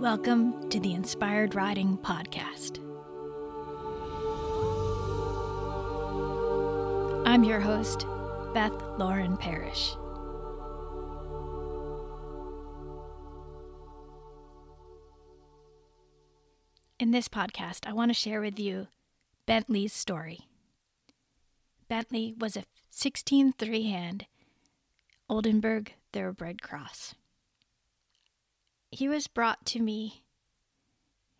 Welcome to the Inspired Riding Podcast. I'm your host, Beth Lauren Parrish. In this podcast, I want to share with you Bentley's story. Bentley was a 16 three hand Oldenburg Thoroughbred Cross. He was brought to me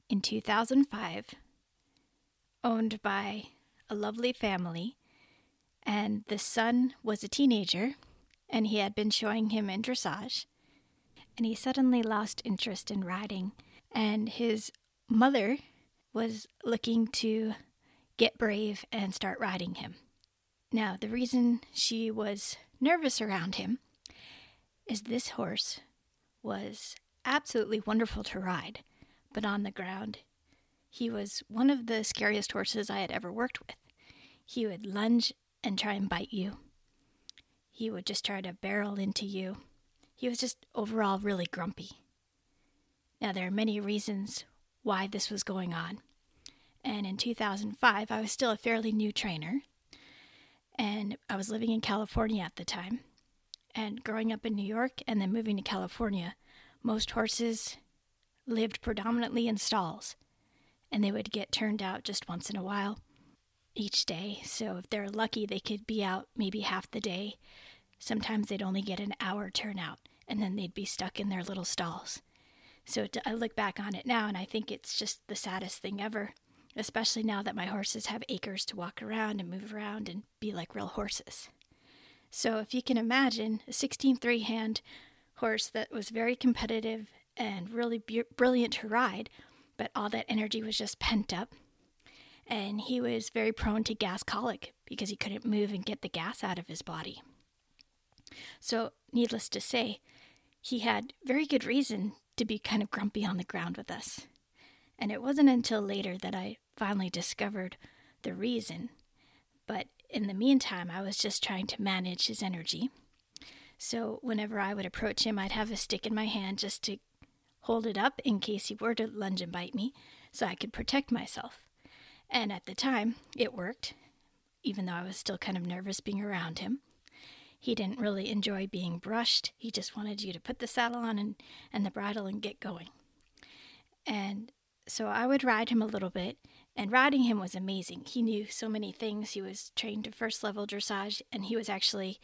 in 2005, owned by a lovely family, and the son was a teenager, and he had been showing him in dressage, and he suddenly lost interest in riding, and his mother was looking to get brave and start riding him. Now, the reason she was nervous around him is this horse was absolutely wonderful to ride, but on the ground, he was one of the scariest horses I had ever worked with. He would lunge and try and bite you. He would just try to barrel into you. He was just overall really grumpy. Now, there are many reasons why this was going on. And in 2005, I was still a fairly new trainer, and I was living in California at the time. And growing up in New York and then moving to California, most horses lived predominantly in stalls, and they would get turned out just once in a while each day. So if they're lucky, they could be out maybe half the day. Sometimes they'd only get an hour turnout, and then they'd be stuck in their little stalls. So I look back on it now, and I think it's just the saddest thing ever, especially now that my horses have acres to walk around and move around and be like real horses. So if you can imagine a 16 three hand horse that was very competitive and really bu- brilliant to ride, but all that energy was just pent up. And he was very prone to gas colic because he couldn't move and get the gas out of his body. So, needless to say, he had very good reason to be kind of grumpy on the ground with us. And it wasn't until later that I finally discovered the reason. But in the meantime, I was just trying to manage his energy so whenever I would approach him, I'd have a stick in my hand just to hold it up in case he were to lunge and bite me, so I could protect myself. And at the time, it worked, even though I was still kind of nervous being around him. He didn't really enjoy being brushed. He just wanted you to put the saddle on and, and the bridle and get going. And so I would ride him a little bit, and riding him was amazing. He knew so many things. He was trained to first level dressage, and he was actually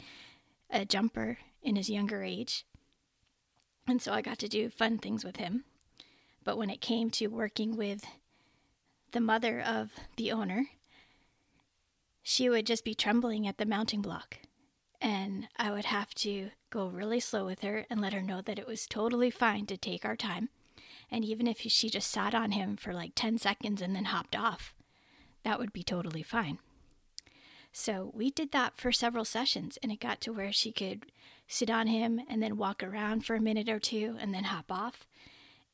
a jumper in his younger age. And so I got to do fun things with him. But when it came to working with the mother of the owner, she would just be trembling at the mounting block. And I would have to go really slow with her and let her know that it was totally fine to take our time. And even if she just sat on him for like 10 seconds and then hopped off, that would be totally fine. So we did that for several sessions, and it got to where she could sit on him and then walk around for a minute or two and then hop off.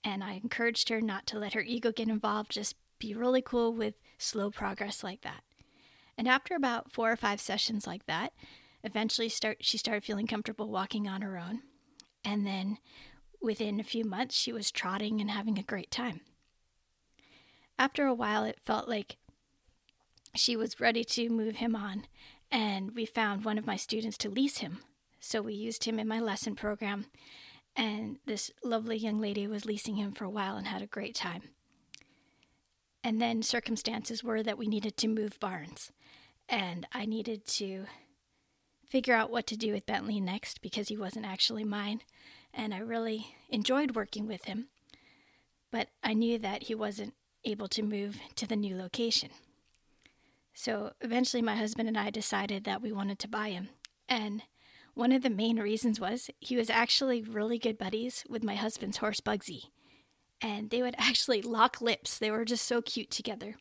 And I encouraged her not to let her ego get involved, just be really cool with slow progress like that. And after about four or five sessions like that, eventually start she started feeling comfortable walking on her own. And then within a few months she was trotting and having a great time. After a while it felt like she was ready to move him on, and we found one of my students to lease him. So we used him in my lesson program, and this lovely young lady was leasing him for a while and had a great time. And then circumstances were that we needed to move barns, and I needed to figure out what to do with Bentley next because he wasn't actually mine, and I really enjoyed working with him. But I knew that he wasn't able to move to the new location. So eventually, my husband and I decided that we wanted to buy him. And one of the main reasons was he was actually really good buddies with my husband's horse, Bugsy. And they would actually lock lips. They were just so cute together.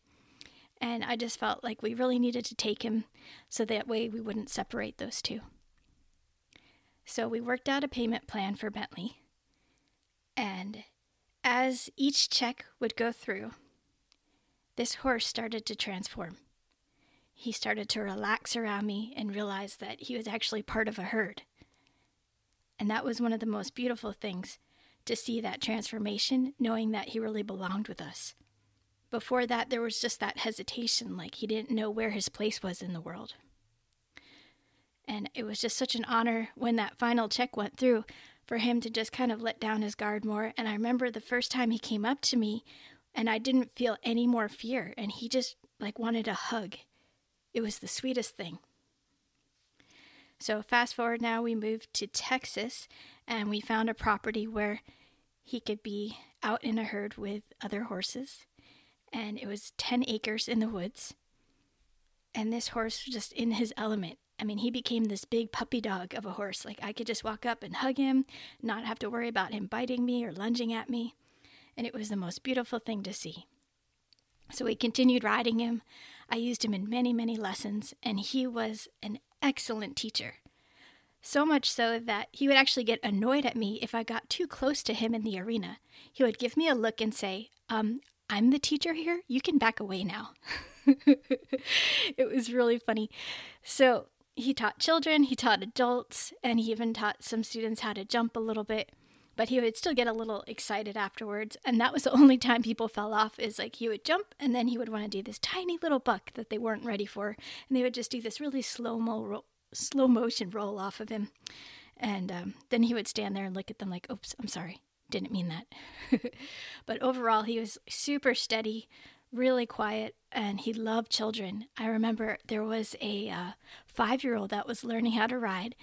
And I just felt like we really needed to take him so that way we wouldn't separate those two. So we worked out a payment plan for Bentley. And as each check would go through, this horse started to transform he started to relax around me and realize that he was actually part of a herd. And that was one of the most beautiful things to see that transformation, knowing that he really belonged with us. Before that, there was just that hesitation, like he didn't know where his place was in the world. And it was just such an honor when that final check went through for him to just kind of let down his guard more. And I remember the first time he came up to me and I didn't feel any more fear. And he just like wanted a hug. It was the sweetest thing. So, fast forward now, we moved to Texas and we found a property where he could be out in a herd with other horses. And it was 10 acres in the woods. And this horse was just in his element. I mean, he became this big puppy dog of a horse. Like, I could just walk up and hug him, not have to worry about him biting me or lunging at me. And it was the most beautiful thing to see. So we continued riding him. I used him in many, many lessons, and he was an excellent teacher. So much so that he would actually get annoyed at me if I got too close to him in the arena. He would give me a look and say, um, I'm the teacher here. You can back away now. it was really funny. So he taught children, he taught adults, and he even taught some students how to jump a little bit. But he would still get a little excited afterwards. And that was the only time people fell off is like he would jump and then he would want to do this tiny little buck that they weren't ready for. And they would just do this really slow mo ro- slow motion roll off of him. And um, then he would stand there and look at them like, oops, I'm sorry. Didn't mean that. but overall, he was super steady, really quiet, and he loved children. I remember there was a uh, five year old that was learning how to ride,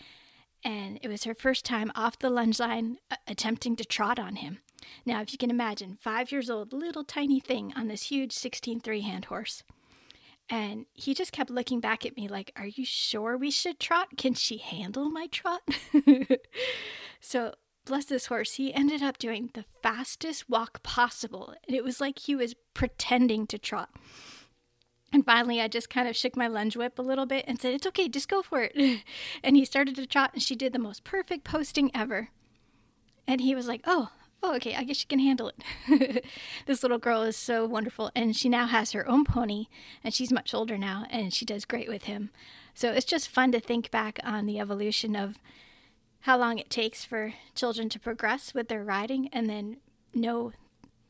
and it was her first time off the lunge line uh, attempting to trot on him. Now, if you can imagine, five years old, little tiny thing on this huge 16 three hand horse. And he just kept looking back at me like, Are you sure we should trot? Can she handle my trot? so bless this horse, he ended up doing the fastest walk possible. And it was like he was pretending to trot. And finally, I just kind of shook my lunge whip a little bit and said, It's okay, just go for it. and he started to trot, and she did the most perfect posting ever. And he was like, Oh, oh, okay, I guess she can handle it. this little girl is so wonderful. And she now has her own pony, and she's much older now, and she does great with him. So it's just fun to think back on the evolution of how long it takes for children to progress with their riding and then know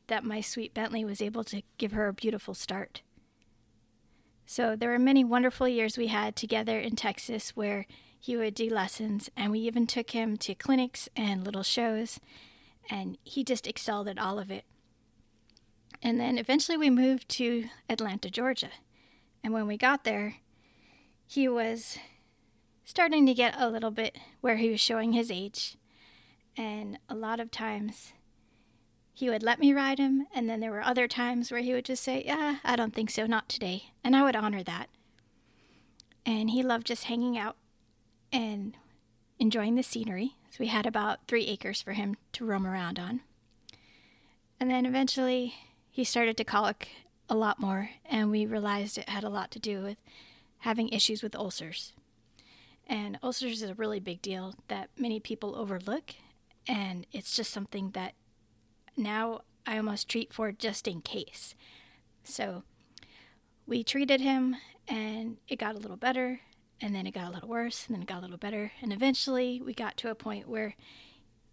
that my sweet Bentley was able to give her a beautiful start. So there were many wonderful years we had together in Texas where he would do lessons, and we even took him to clinics and little shows, and he just excelled at all of it. And then eventually we moved to Atlanta, Georgia. And when we got there, he was starting to get a little bit where he was showing his age. And a lot of times he would let me ride him, and then there were other times where he would just say, Yeah, I don't think so, not today. And I would honor that. And he loved just hanging out and enjoying the scenery. So we had about three acres for him to roam around on. And then eventually he started to colic a lot more, and we realized it had a lot to do with having issues with ulcers. And ulcers is a really big deal that many people overlook. And it's just something that now I almost treat for just in case. So we treated him and it got a little better. And then it got a little worse. And then it got a little better. And eventually we got to a point where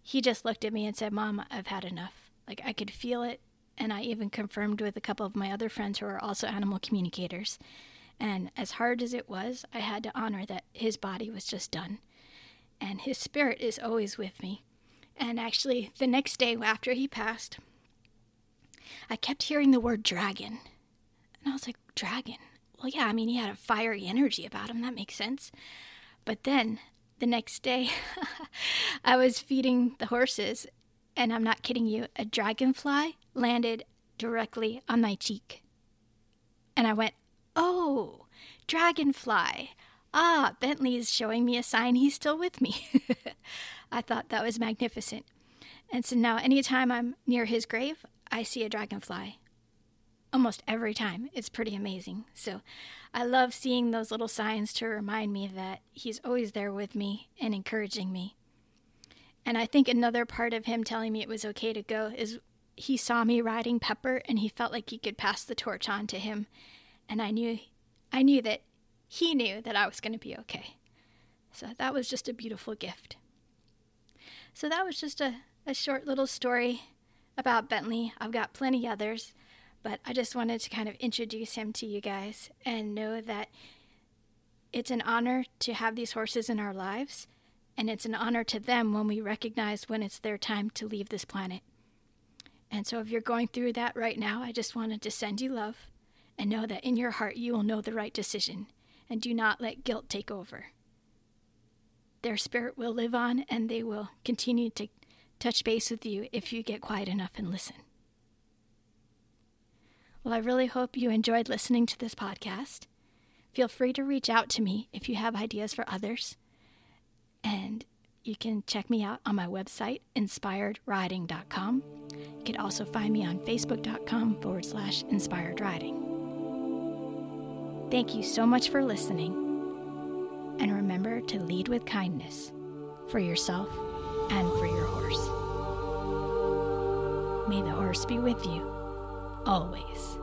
he just looked at me and said, Mom, I've had enough. Like I could feel it. And I even confirmed with a couple of my other friends who are also animal communicators and as hard as it was, I had to honor that his body was just done. And his spirit is always with me. And actually, the next day after he passed, I kept hearing the word dragon. And I was like, dragon? Well, yeah, I mean, he had a fiery energy about him. That makes sense. But then the next day, I was feeding the horses, and I'm not kidding you, a dragonfly landed directly on my cheek. And I went, Oh, dragonfly. Ah, Bentley is showing me a sign he's still with me. I thought that was magnificent. And so now, anytime I'm near his grave, I see a dragonfly. Almost every time. It's pretty amazing. So I love seeing those little signs to remind me that he's always there with me and encouraging me. And I think another part of him telling me it was okay to go is he saw me riding Pepper and he felt like he could pass the torch on to him and I knew I knew that he knew that I was going to be okay. So that was just a beautiful gift. So that was just a a short little story about Bentley. I've got plenty others, but I just wanted to kind of introduce him to you guys and know that it's an honor to have these horses in our lives, and it's an honor to them when we recognize when it's their time to leave this planet. And so, if you're going through that right now, I just wanted to send you love and know that in your heart you will know the right decision and do not let guilt take over. Their spirit will live on and they will continue to touch base with you if you get quiet enough and listen. Well, I really hope you enjoyed listening to this podcast. Feel free to reach out to me if you have ideas for others. And you can check me out on my website, inspiredriding.com. You can also find me on facebook.com forward slash inspired riding. Thank you so much for listening. And remember to lead with kindness for yourself and for your horse. May the horse be with you always.